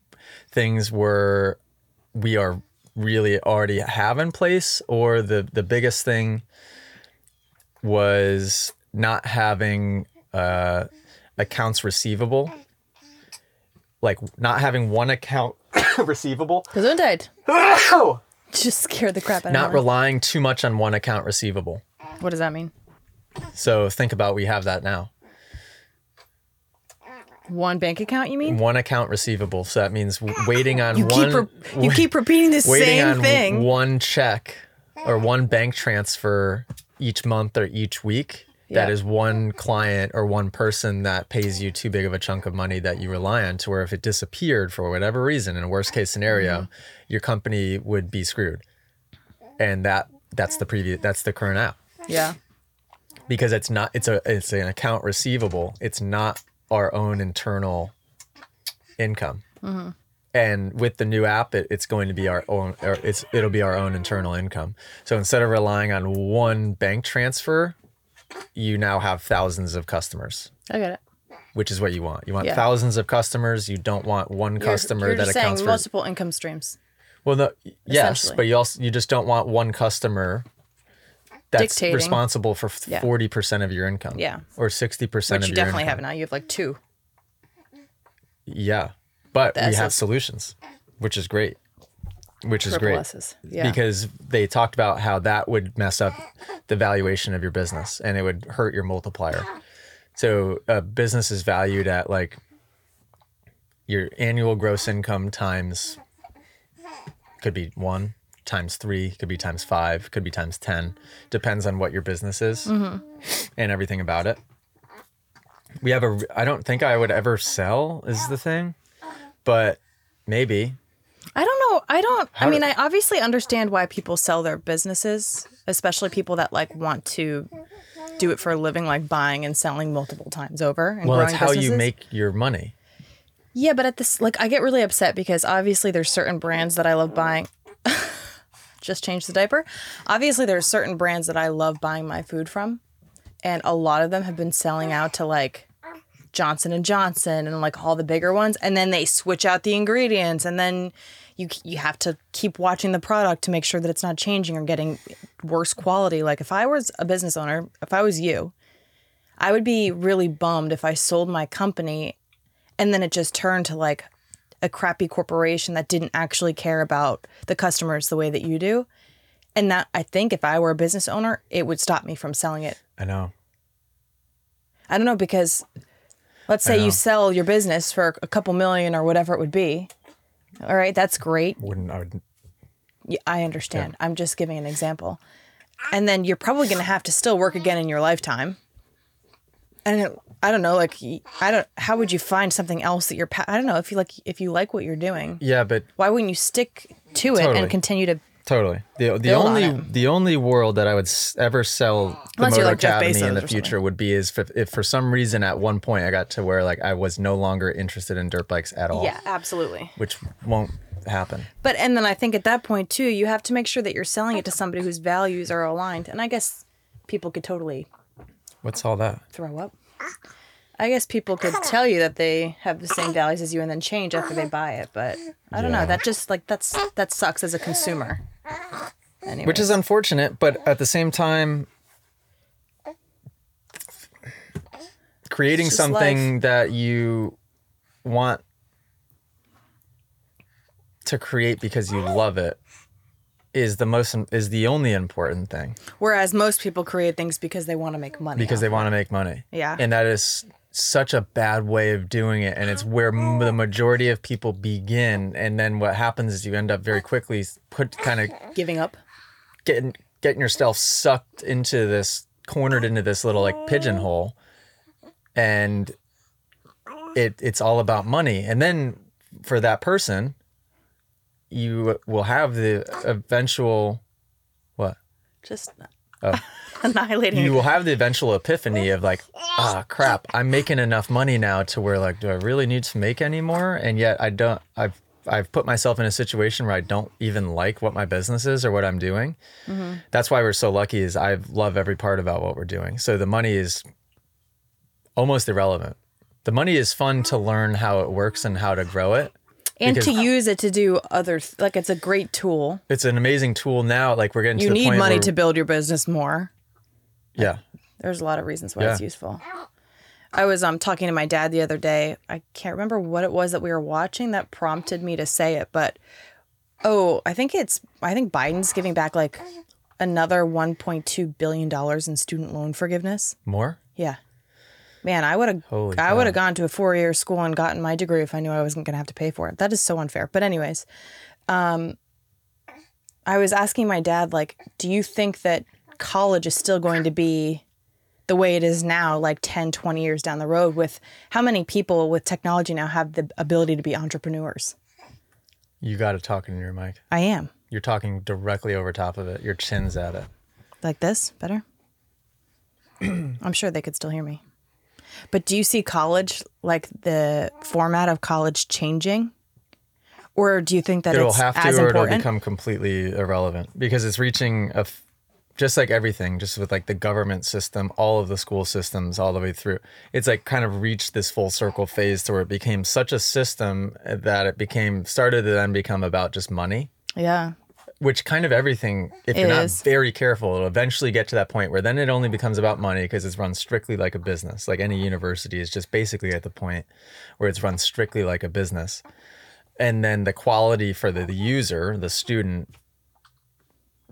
things were we are really already have in place, or the the biggest thing was not having uh, accounts receivable, like not having one account receivable. Gesundheit. Just scared the crap out of me not relying too much on one account receivable. What does that mean? So think about we have that now. One bank account, you mean? One account receivable. So that means waiting on You one keep re- you keep repeating the same thing. one check or one bank transfer each month or each week. That is one client or one person that pays you too big of a chunk of money that you rely on to where if it disappeared for whatever reason in a worst case scenario, Mm-hmm. your company would be screwed. And that that's the previous that's the current app. yeah. because it's not it's a it's an account receivable it's not our own internal income and with the new app it, it's going to be our own or it's it'll be our own internal income so instead of relying on one bank transfer you now have thousands of customers I get it. which is what you want you want Yeah. thousands of customers you don't want one You're- customer you're that accounts saying for multiple income streams. well, no, yes, but you also you just don't want one customer that's Dictating. responsible for Yeah. forty percent of your income. Yeah. or sixty percent of your income. Which of you your definitely income. have now. You have like two. Yeah, but we That's have a- solutions, which is great. Which is Triple great S's. Yeah. because they talked about how that would mess up the valuation of your business and it would hurt your multiplier. So a business is valued at like your annual gross income times could be one times three, could be times five, could be times 10. Depends on what your business is mm-hmm. and everything about it. We have a, I don't think I would ever sell, is the thing, but maybe. I don't know. I don't. How I mean, do- I obviously understand why people sell their businesses, especially people that like want to do it for a living, like buying and selling multiple times over. And Well, it's how you make your money. Yeah, but at this, like, I get really upset because obviously there's certain brands that I love buying. Just change the diaper. Obviously, there are certain brands that I love buying my food from, and a lot of them have been selling out to like Johnson and Johnson and like all the bigger ones, and then they switch out the ingredients, and then you you have to keep watching the product to make sure that it's not changing or getting worse quality. Like if I was a business owner, if I was you, I would be really bummed if I sold my company and then it just turned to like a crappy corporation that didn't actually care about the customers the way that you do. And that I think if I were a business owner, it would stop me from selling it. I know. I don't know because let's say you sell your business for a couple million or whatever it would be. All right, that's great. Wouldn't I would Yeah, I understand. I'm just giving an example. And then you're probably going to have to still work again in your lifetime. And it, I don't know, like I don't. How would you find something else that you're? Pa- I don't know if you like if you like what you're doing. Yeah, but Why wouldn't you stick to it Totally. and continue to Totally. The the Build on only it. the only world that I would s- ever sell the Unless you're Moto like Jeff Academy in the future would be is if, if for some reason at one point I got to where like I was no longer interested in dirt bikes at all. Yeah, absolutely. Which won't happen. But and then I think at that point too, you have to make sure that you're selling it to somebody whose values are aligned. And I guess people could totally What's all that? throw up. I guess people could tell you that they have the same values as you and then change after they buy it, but I don't Yeah. know. That just like that's that sucks as a consumer. Anyway, Which is unfortunate, but at the same time creating It's just something that you want to create because you love it is the most is the only important thing whereas most people create things because they want to make money. because they want to make money. Yeah. And that is such a bad way of doing it and it's where m- the majority of people begin and then what happens is you end up very quickly put kind of giving up. getting getting yourself sucked into this cornered into this little like pigeonhole and it it's all about money and then for that person you will have the eventual what? Just Oh. annihilating. you will have the eventual epiphany of like ah crap i'm making enough money now to where like do i really need to make any more? And yet i don't i've i've put myself in a situation where i don't even like what my business is or what i'm doing. That's why we're so lucky is i love every part about what we're doing. So the money is almost irrelevant. The money is fun to learn how it works and how to grow it and because- to use it to do other th- like it's a great tool. it's an amazing tool now like we're getting You to the need money to build your business more. yeah There's a lot of reasons why Yeah. it's useful. I was um talking to my dad the other day. I can't remember what it was that we were watching that prompted me to say it, but oh, I think it's I think Biden's giving back like another 1.2 billion dollars in student loan forgiveness. more Yeah. Man, I would have Holy I would have gone to a four-year school and gotten my degree if I knew I wasn't going to have to pay for it. That is so unfair. But anyways, um I was asking my dad like, do you think that college is still going to be the way it is now like 10, 20 years down the road with how many people with technology now have the ability to be entrepreneurs? you got to talk into your mic I am. You're talking directly over top of it. Your chin's at it. Like this? Better? I'm sure they could still hear me. But do you see college, like the format of college changing? Or do you think that It'll have to, or it'll become completely irrelevant because it's reaching a, f- just like everything, just with like the government system, all of the school systems, all the way through. It's like kind of reached this full circle phase to where it became such a system eh, that it became started to then become about just money. yeah. Which kind of everything, if you're not is. very careful, it'll eventually get to that point where then it only becomes about money because it's run strictly like a business. Like any university is just basically at the point where it's run strictly like a business. And then the quality for the, the user, the student,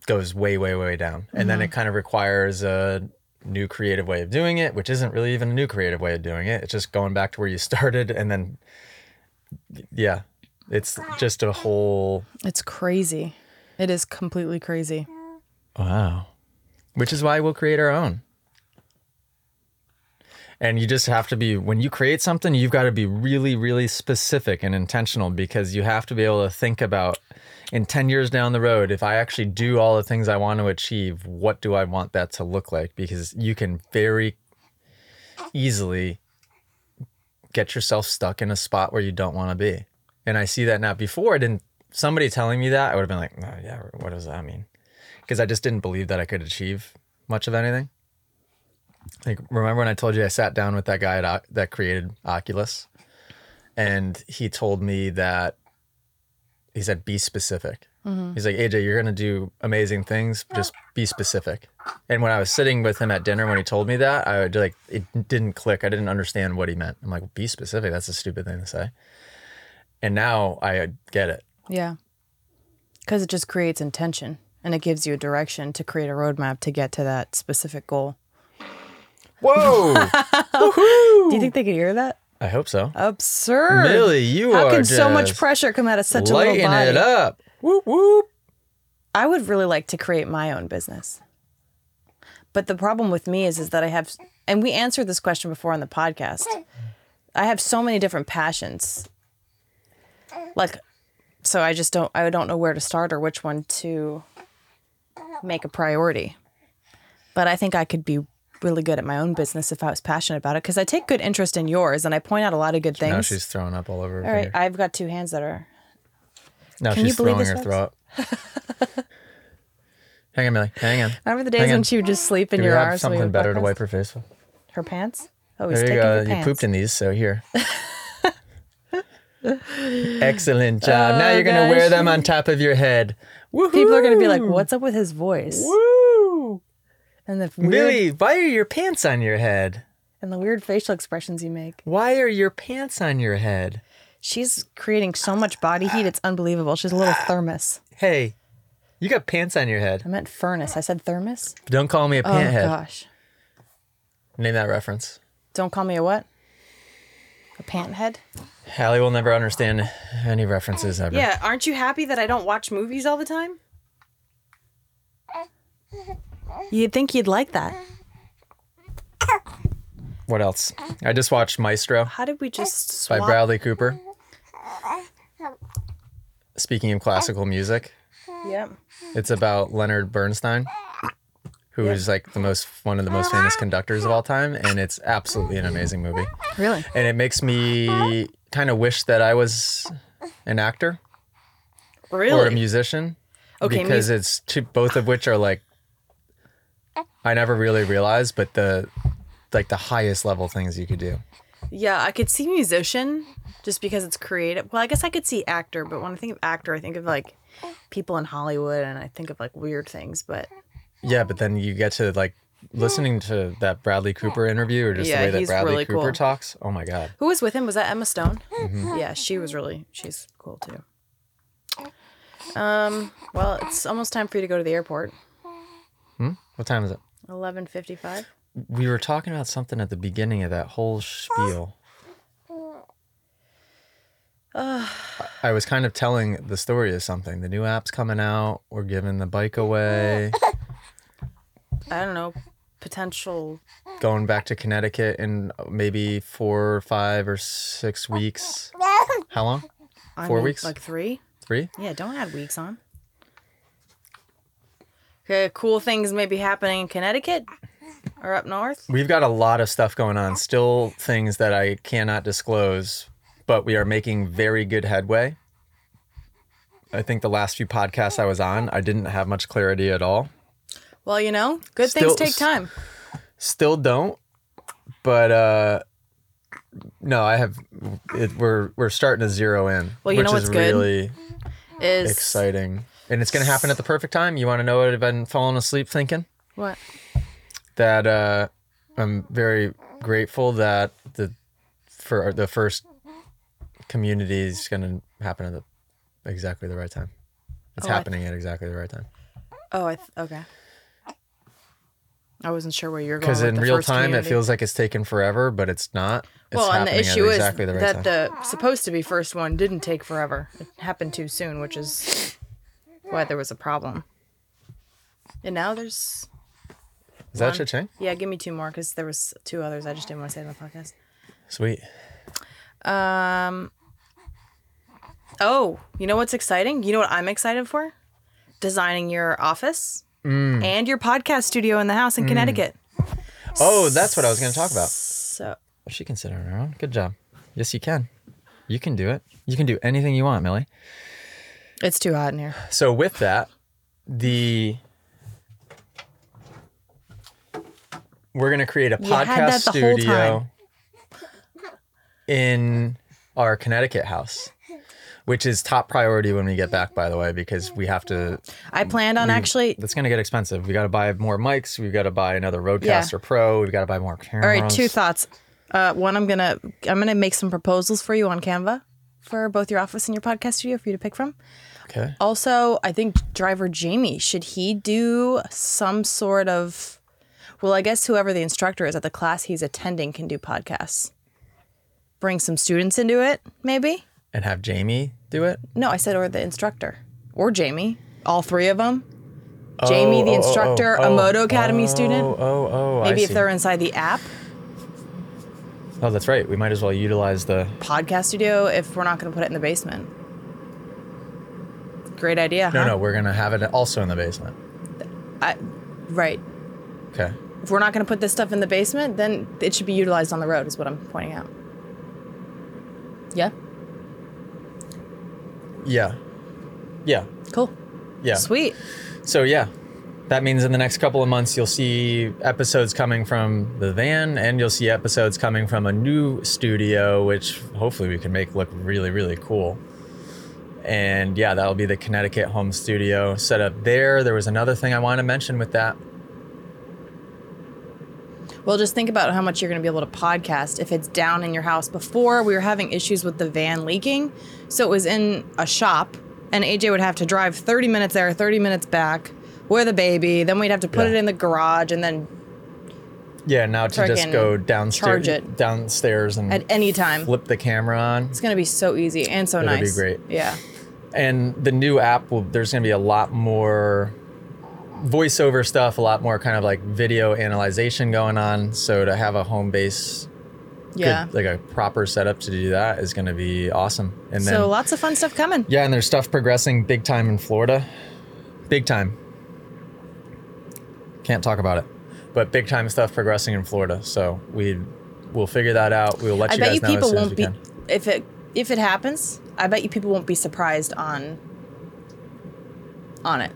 goes way, way, way down. And then Mm-hmm. it kind of requires a new creative way of doing it, which isn't really even a new creative way of doing it. It's just going back to where you started and then, yeah, it's just a whole It's crazy. It is completely crazy. Wow. Which is why we'll create our own. And you just have to be, when you create something, you've got to be really, really specific and intentional because you have to be able to think about in 10 years down the road, if I actually do all the things I want to achieve, what do I want that to look like? Because you can very easily get yourself stuck in a spot where you don't want to be. And I see that now. Before I didn't, somebody telling me that, I would have been like, oh, yeah, what does that mean? Because I just didn't believe that I could achieve much of anything. Like, remember when I told you I sat down with that guy at, that created Oculus, and he told me that he said, "Be specific." Mm-hmm. He's like, "AJ, you're gonna do amazing things. Just be specific." And when I was sitting with him at dinner when he told me that, I would like it didn't click. I didn't understand what he meant. I'm like, "Be specific." That's a stupid thing to say. And now I get it. Yeah. Because it just creates intention and it gives you a direction to create a roadmap to get to that specific goal. Whoa! Do you think they could hear that? I hope so. Absurd. Millie, you How are How can so much pressure come out of such a little lighting body? it up. Whoop whoop. I would really like to create my own business. But the problem with me is is that I have and we answered this question before on the podcast. I have so many different passions. Like so I just don't I don't know where to start or which one to make a priority. But I think I could be really good at my own business if I was passionate about it because I take good interest in yours and I point out a lot of good things. Now she's throwing up all over All right. I've got two hands that are. Now Can you she's believe throwing her throw up. hang on, Millie. Hang on. Remember the days Hang on. when she would just sleep in Do your arms? something better to wipe her face with? her pants. Oh, he's There you taking go. You pooped in these, so here. Excellent job. now Oh, you're gonna wear them on top of your head. Woohoo! People are gonna be like, "What's up with his voice?" Woo! And the weird Millie, why are your pants on your head? and the weird facial expressions you make. Why are your pants on your head? She's creating so much body heat; it's unbelievable. She's a little thermos. Hey, you got pants on your head. I meant furnace. I said thermos. Don't call me a Oh pant head. gosh! Name that reference. Don't call me a what? A pant head? Ally will never understand any references ever. Yeah. Aren't you happy that I don't watch movies all the time? You'd think you'd like that. What else? I just watched Maestro How did we just by swap? Bradley Cooper. Speaking of classical music, Yep. it's about Leonard Bernstein, who is like the most one of the most famous conductors of all time, and it's absolutely an amazing movie. Really? And it makes me kind of wish that I was an actor Really? or a musician Okay, because mus- it's two, both of which are like I never really realized, but the like the highest level things you could do. Yeah, I could see musician just because it's creative. Well, I guess I could see actor, but when I think of actor, I think of like people in Hollywood and I think of like weird things. But Yeah, but then you get to like listening to that Bradley Cooper interview or just Yeah, the way that he's Bradley really Cooper cool. talks. Oh my god. who was with him? Was that Emma Stone? Mm-hmm. Yeah, she was really, she's cool too. Um, well, it's almost time for you to go to the airport. What time is it? 11.55. We were talking about something at the beginning of that whole spiel. I was kind of telling the story of something. The new app's coming out. We're giving the bike away. I don't know, potential. going back to Connecticut in maybe four or five or six weeks. How long? I Four mean, weeks? Like three? Three? Yeah, don't add weeks on. Okay, cool things may be happening in Connecticut or up north. We've got a lot of stuff going on. Still things that I cannot disclose, but we are making very good headway. I think the last few podcasts I was on, I didn't have much clarity at all. Well, you know, good Still- things take time. Still don't, but uh no, I have it, we're we're starting to zero in, Well, you which know is what's good? really Is exciting. And it's going to happen at the perfect time. You want to know what I've been falling asleep thinking? what? that uh, I'm very grateful that the for the first community is going to happen at the, exactly the right time. It's Oh, happening at exactly the right time. Oh, I th- okay. I wasn't sure where you're going. Because in real time, community. it feels like it's taken forever, but it's not. It's well, and the issue is exactly the right that time. the supposed to be first one didn't take forever. It happened too soon, which is why there was a problem. And now there's is that one. cha-ching? yeah. Give me two more because there was two others I just didn't want to say on the podcast. Sweet. Um. Oh, you know what's exciting? You know what I'm excited for? Designing your office Mm. and your podcast studio in the house in Connecticut. Oh, that's what I was going to talk about. So She can sit on her own. Good job. Yes, you can. You can do it. You can do anything you want, Millie. it's too hot in here. So with that, the we're gonna create a You podcast that the whole studio in our Connecticut house, which is top priority when we get back. By the way, because we have to. I planned on actually. That's gonna get expensive. We got to buy more mics. We've got to buy another RODECaster Pro. We've got to buy more cameras. All right, two thoughts. Uh, one, I'm gonna I'm gonna make some proposals for you on Canva for both your office and your podcast studio for you to pick from. Okay. Also, I think driver Jamie should he do some sort of well, I guess whoever the instructor is at the class he's attending can do podcasts. Bring some students into it, maybe? And have Jamie do it. No, I said or the instructor or Jamie, all three of them. Jamie, oh, the oh, oh, instructor, a Moto Academy student. Oh, oh, oh. Maybe I if see. they're inside the app, Oh, that's right. We might as well utilize the. podcast studio if we're not going to put it in the basement. Great idea. No, huh? no, we're gonna have it also in the basement. I, right. Okay. If we're not going to put this stuff in the basement, then it should be utilized on the road, is what I'm pointing out. Yeah. Yeah. Yeah. Cool. Yeah. Sweet. So yeah, that means in the next couple of months you'll see episodes coming from the van, and you'll see episodes coming from a new studio, which hopefully we can make look really really cool. And yeah, that'll be the Connecticut home studio set up there. There was another thing I wanted to mention with that. Well, just think about how much you're going to be able to podcast if it's down in your house. Before, we were having issues with the van leaking. So it was in a shop, and AJ would have to drive 30 minutes there, 30 minutes back with a baby. Then we'd have to put Yeah. it in the garage and then Yeah, now to just go downstairs, charge it. downstairs and at any time. flip the camera on. It's going to be so easy and so nice. It'll be great. Yeah. and the new app will there's going to be a lot more voiceover stuff a lot more kind of like video analyzation going on so to have a home base good- Yeah. like a proper setup to do that is going to be awesome and then So lots of fun stuff coming. yeah and there's stuff progressing big time in florida big time can't talk about it but big time stuff progressing in florida so we we'll figure that out we'll let I you guys you know as people as won't we be can if it if it happens. I bet you people won't be surprised on on it.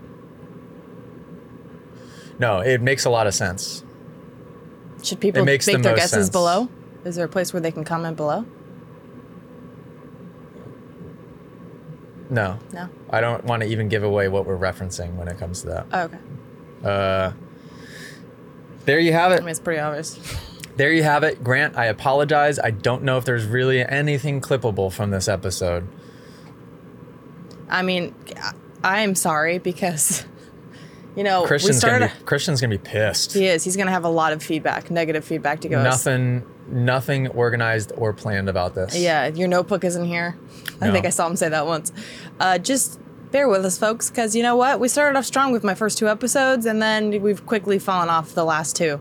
No it makes a lot of sense Should people make the their guesses sense. below? Is there a place where they can comment below? no No. I don't want to even give away what we're referencing when it comes to that. Oh, okay. Uh, there you have it. I mean, it's pretty obvious. There you have it. Grant, I apologize. I don't know if there's really anything clippable from this episode. I mean, I am sorry because, you know, Christian's started. gonna be Christian's gonna be pissed. he is. He's going to have a lot of feedback, negative feedback to give us. Nothing, nothing organized or planned about this. Yeah, your notebook isn't here. I think I saw him say that once. Uh, just bear with us, folks, because you know what? We started off strong with my first two episodes, and then we've quickly fallen off the last two,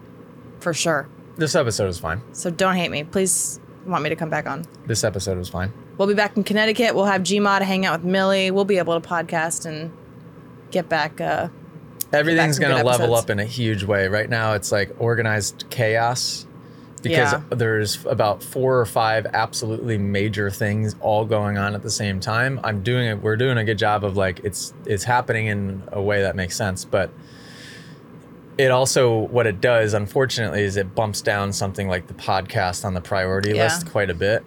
for sure. This episode is fine. So don't hate me. Please want me to come back on. This episode was fine. We'll be back in Connecticut. We'll have Gmod hang out with Millie. We'll be able to podcast and get back. Uh, Everything's gonna level up in a huge way. Right now, it's like organized chaos because Yeah. there's about four or five absolutely major things all going on at the same time. I'm doing it. We're doing a good job of like it's it's happening in a way that makes sense, but it also what it does, unfortunately, is it bumps down something like the podcast on the priority Yeah. list quite a bit.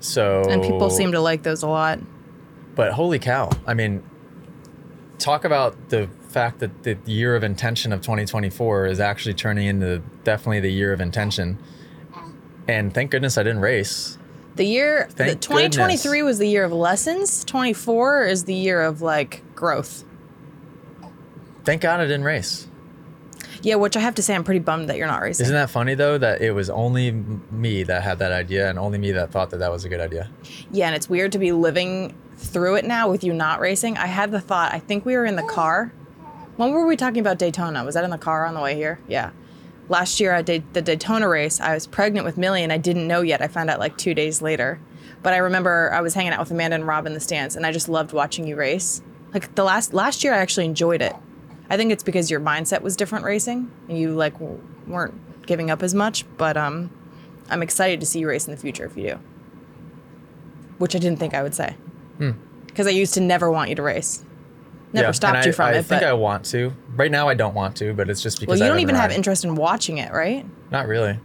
So and people seem to like those a lot. but holy cow! I mean, talk about the fact that the year of intention of 2024 is actually turning into definitely the year of intention. And thank goodness I didn't race. The year, the 2023 goodness. was the year of lessons. 24 is the year of like growth. Thank God I didn't race. Yeah, which I have to say, I'm pretty bummed that you're not racing. Isn't that funny though that it was only me that had that idea and only me that thought that that was a good idea? Yeah, and it's weird to be living through it now with you not racing. I had the thought, I think we were in the car. When were we talking about Daytona? Was that in the car on the way here? Yeah. Last year at Da- the Daytona race, I was pregnant with Millie and I didn't know yet. I found out like two days later. But I remember I was hanging out with Amanda and Rob in the stands and I just loved watching you race. Like the last last year I actually enjoyed it. I think it's because your mindset was different racing and you like w- weren't giving up as much, but um I'm excited to see you race in the future if you do which I didn't think I would say. Because I used to never want you to race. Never. Yeah, stopped you I, from I it. I think I want to. Right now I don't want to, but it's just because. well, you I don't even have interest in watching it, right? Not really.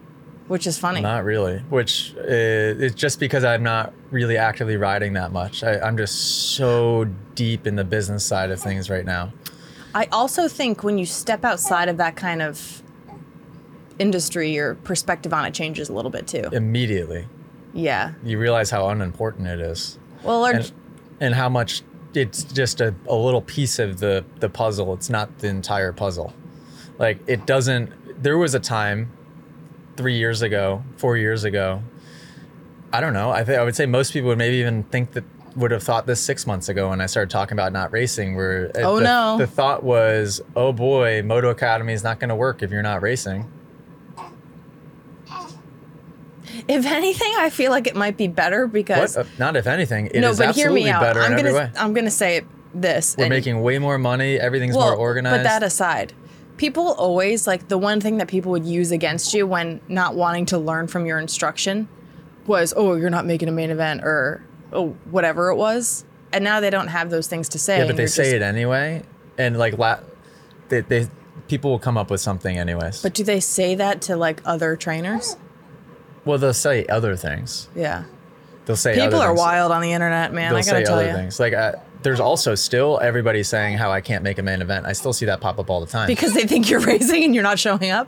Which is funny. Not really. Which uh, it's just because I'm not really actively riding that much. I, I'm just so deep in the business side of things right now. I also think when you step outside of that kind of industry, your perspective on it changes a little bit too. Immediately, Yeah. you realize how unimportant it is, Well, or, and and how much it's just a, a little piece of the the puzzle. It's not the entire puzzle. Like it doesn't. There was a time, three years ago, four years ago. I don't know. I think I would say most people would maybe even think that would have thought this six months ago when I started talking about not racing. Where uh, Oh, the, no. the thought was, oh boy, Moto Academy is not going to work if you're not racing. If anything, I feel like it might be better because What? Uh, not if anything. It is no, but hear me out. I'm gonna every way. I'm gonna say this. We're and- making way more money. Everything's more organized. But that aside, people always like the one thing that people would use against you when not wanting to learn from your instruction was, "Oh, you're not making a main event," or "Oh, whatever it was." And now they don't have those things to say. yeah, but they say just- it anyway, and like la- they, they people will come up with something anyways. But do they say that to like other trainers? Well, they'll say other things. Yeah. They'll say People are things. wild on the internet, man. They'll I gotta say tell other you. things. Like uh, there's also still everybody saying how I can't make a main event. I still see that pop up all the time. Because they think you're racing and you're not showing up.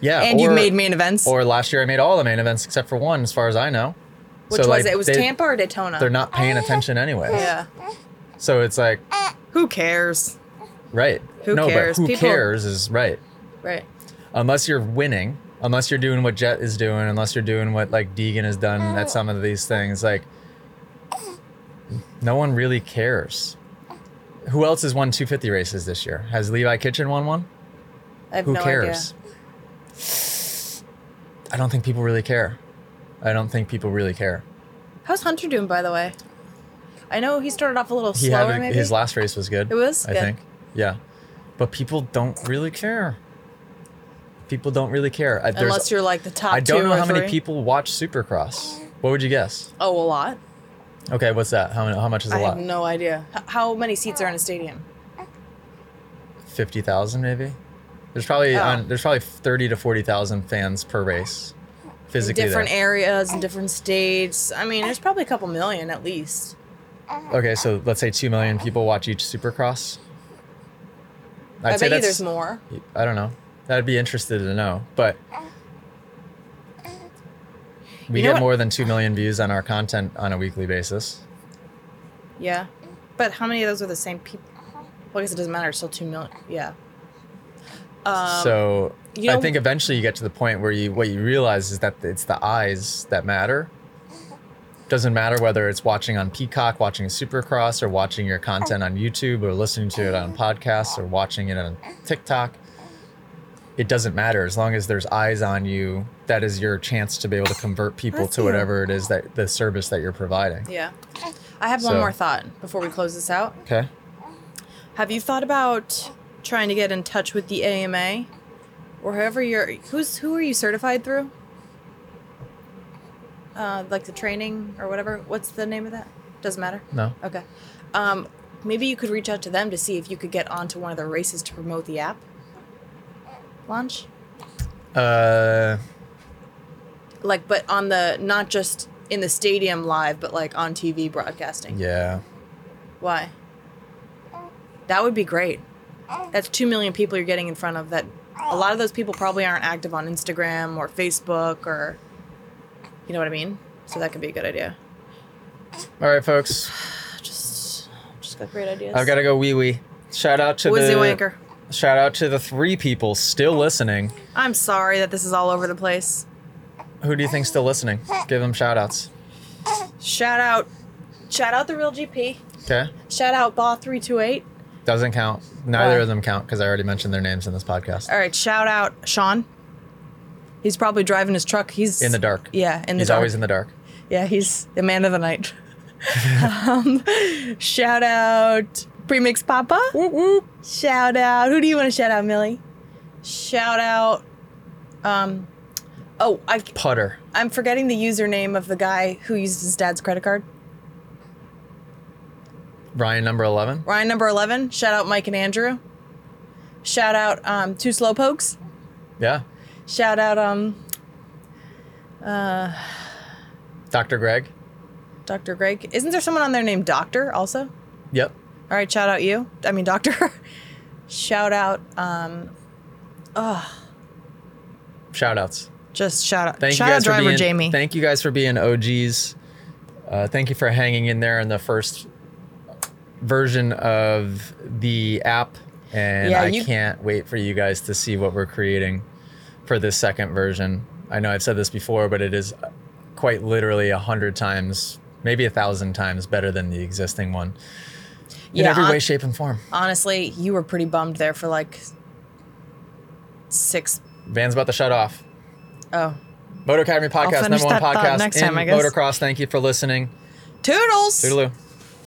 yeah, And you've made main events. Or last year I made all the main events except for one, as far as I know. which So, was like, it? It was they- Tampa or Daytona? They're not paying attention anyway. Yeah. So it's like, Who cares? right. Who no, cares? but who People- cares is right. Right. Unless you're winning, unless you're doing what Jett is doing, unless you're doing what like Deegan has done at some of these things, like no one really cares. Who else has won 250 races this year? Has Levi Kitchen won one? I have Who no cares? I don't think people really care. I don't think people really care. How's Hunter doing, by the way? I know he started off a little He slower, a- maybe. his last race was good. It was? I Good. think. Yeah, but people don't really care. People don't really care. I, Unless you're like the top I don't know how many three. people watch Supercross. What would you guess? Oh, a lot. Okay, what's that? How, how much is a I lot? I have no idea. H- how many seats are in a stadium? Fifty thousand, maybe. There's probably Oh. on, there's probably thirty to forty thousand fans per race, In physically. different there. areas and different states. I mean, there's probably a couple million at least. Okay, so let's say two million people watch each Supercross. I'd i say bet you there's more. I don't know. I'd be interested to know, but we You know get what- more than two million views on our content on a weekly basis. Yeah. But how many of those are the same people? Well, I guess it doesn't matter. It's still two million. Yeah. Um, so you I think eventually you get to the point where you what you realize is that it's the eyes that matter. Doesn't matter whether it's watching on Peacock, watching Supercross, or watching your content on YouTube, or listening to it on podcasts, or watching it on TikTok. It doesn't matter as long as there's eyes on you. That is your chance to be able to convert people to whatever it is that the service that you're providing. Yeah. I have one So- more thought before we close this out. Okay. Have you thought about trying to get in touch with the AMA or whoever you're who's who are you certified through? Uh, like the training or whatever. What's the name of that? Doesn't matter. No. Okay. Um, maybe you could reach out to them to see if you could get onto one of their races to promote the app launch. Uh, Like, but on the not just in the stadium live, but like on TV broadcasting. yeah. Why? That would be great. That's 2 million people you're getting in front of that a lot of those people probably aren't active on Instagram or Facebook or you know what I mean? So that could be a good idea. All right, folks. Just just got great ideas. I've got to go wee wee. Shout out to Wizzy the wanker. Shout out to the three people still listening. I'm sorry that this is all over the place. Who do you think's still listening? Give them shout outs. Shout out shout out the real GP. Okay. Shout out Baw328. Doesn't count. Neither Why? of them count because I already mentioned their names in this podcast. All right, shout out Sean. He's probably driving his truck. He's In the dark. Yeah, in the He's dark. always in the dark. Yeah, he's the man of the night. um, shout out Premix Papa. Whoop whoop. Shout out. Who do you want to shout out, Millie? Shout out. Um. Oh, I, Putter. I'm forgetting the username of the guy who used his dad's credit card. Ryan number eleven. Ryan number 11. Shout out Mike and Andrew. Shout out um, two slowpokes. Yeah. Shout out um, Uh, Dr. Greg. Dr. Greg. Isn't there someone on there named Doctor also? Yep. All right, shout out you. I mean, Doctor. shout out. Um, Shout outs. just shout out. Thank shout you out guys for driver being Jamie. Thank you guys for being OGs. Uh, thank you for hanging in there in the first version of the app. And Yeah, I you- can't wait for you guys to see what we're creating for this second version. I know I've said this before, but it is quite literally a hundred times, maybe a thousand times better than the existing one in Yeah, every hon- way, shape, and form. Honestly, you were pretty bummed there for like six Van's about to shut off. oh Moto Academy podcast, number one podcast next in time, I guess. motocross. Thank you for listening. toodles. Toodaloo.